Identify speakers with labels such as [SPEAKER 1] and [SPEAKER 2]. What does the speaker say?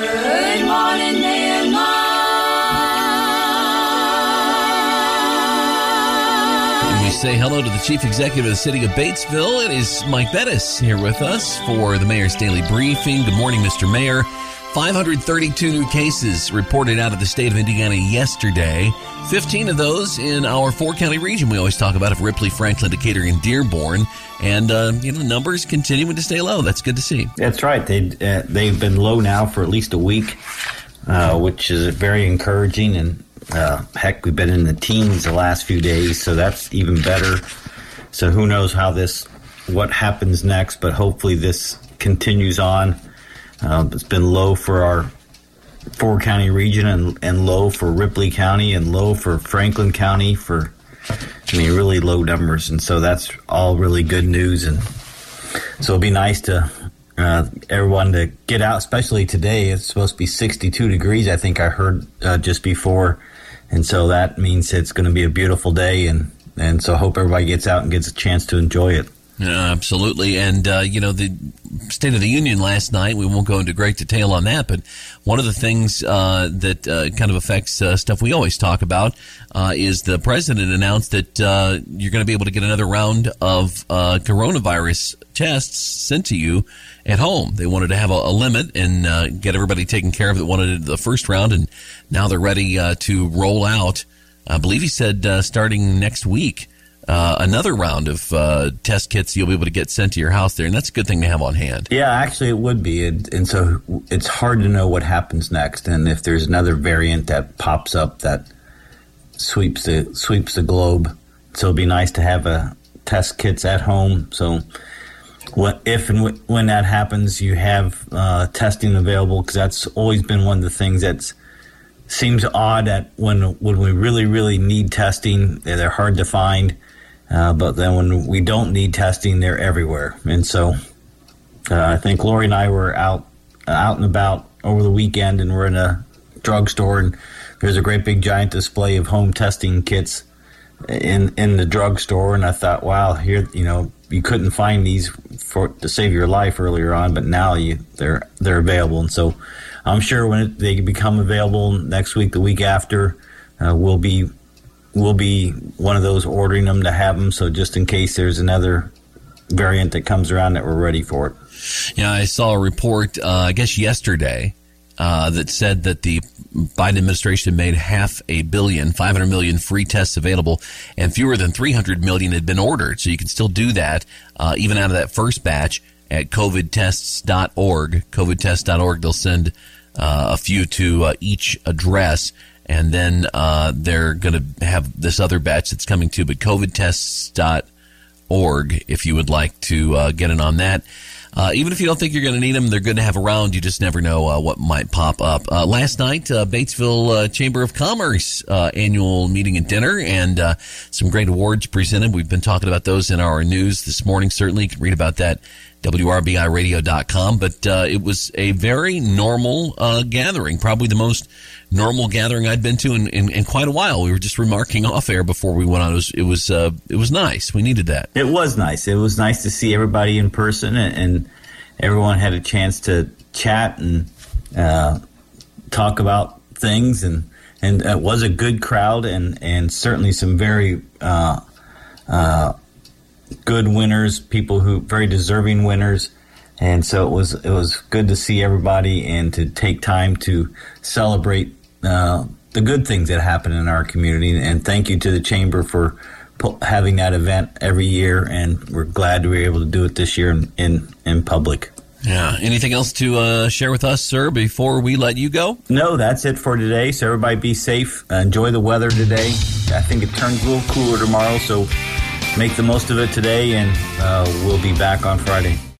[SPEAKER 1] Good morning, Nayland.
[SPEAKER 2] We say hello to the chief executive of the city of Batesville. It is Mike Bettice here with us for the mayor's daily briefing. Good morning, Mr. Mayor. 532 new cases reported out of the state of Indiana yesterday. 15 of those in our four county region we always talk about of Ripley, Franklin, Decatur, and Dearborn. And, uh, you know, the numbers continuing to stay low. That's good to see.
[SPEAKER 3] That's right. They, uh, they've been low now for at least a week, uh, which is very encouraging. And uh, heck, we've been in the teens the last few days, so that's even better. So who knows how this, what happens next, but hopefully this continues on. Uh, it's been low for our four county region and, and low for Ripley County and low for Franklin County for, I mean, really low numbers. And so that's all really good news. And so it'll be nice to, uh, everyone to get out, especially today. It's supposed to be 62 degrees, I think I heard uh, just before. And so that means it's going to be a beautiful day. And, and so I hope everybody gets out and gets a chance to enjoy it.
[SPEAKER 2] Yeah, absolutely. And, uh, you know, the State of the Union last night, we won't go into great detail on that, but one of the things uh, that uh, kind of affects uh, stuff we always talk about uh, is the president announced that uh, you're going to be able to get another round of coronavirus tests sent to you at home. They wanted to have a, a limit and get everybody taken care of that wanted the first round, and now they're ready to roll out. I believe he said starting next week uh, another round of uh, test kits you'll be able to get sent to your house there, and that's a good thing to have on hand.
[SPEAKER 3] Yeah, actually, it would be, and, and so it's hard to know what happens next, and if there's another variant that pops up that sweeps the sweeps the globe, so it'd be nice to have a test kits at home. So, what if and w- when that happens, you have uh, testing available because that's always been one of the things that's seems odd that when when we really really need testing, they're hard to find uh, but then when we don't need testing, they're everywhere. And so uh, I think Lori and I were out out and about over the weekend, and we're in a drugstore, and there's a great big giant display of home testing kits in in the drugstore. And I thought, wow, here you know you couldn't find these for to save your life earlier on, but now you they're they're available. And so I'm sure when it, they become available next week, the week after, uh, we'll be we'll be one of those ordering them to have them. So just in case there's another variant that comes around, that we're ready for it.
[SPEAKER 2] Yeah, I saw a report, uh, I guess yesterday, uh, that said that the Biden administration made half a billion, 500 million free tests available, and fewer than 300 million had been ordered. So you can still do that, uh, even out of that first batch at covidtests.org. Covidtests.org, they'll send uh, a few to uh, each address and then uh, they're going to have this other batch that's coming too. But covidtests.org, if you would like to uh, get in on that. Uh, even if you don't think you're going to need them, they're good to have around. You just never know uh, what might pop up. Uh, last night, uh, Batesville Chamber of Commerce uh, annual meeting and dinner, and some great awards presented. We've been talking about those in our news this morning. Certainly, you can read about that WRBIRadio.com. But it was a very normal gathering, probably the most normal gathering I'd been to in, in, in, quite a while. We were just remarking off air before we went on. It was it was uh, it was nice. We needed that.
[SPEAKER 3] It was nice. It was nice to see everybody in person, and, and everyone had a chance to chat and uh, talk about things. and And it was a good crowd, and and certainly some very. Uh, uh good winners, people who very deserving winners, and so it was it was good to see everybody and to take time to celebrate uh, the good things that happen in our community. And thank you to the chamber for having that event every year. And we're glad we were able to do it this year in in, in public.
[SPEAKER 2] Yeah. Anything else to uh, share with us, sir, before we let you go?
[SPEAKER 3] No, that's it for today. So everybody be safe. Uh, enjoy the weather today. I think it turns a little cooler tomorrow, so make the most of it today, and uh, we'll be back on Friday.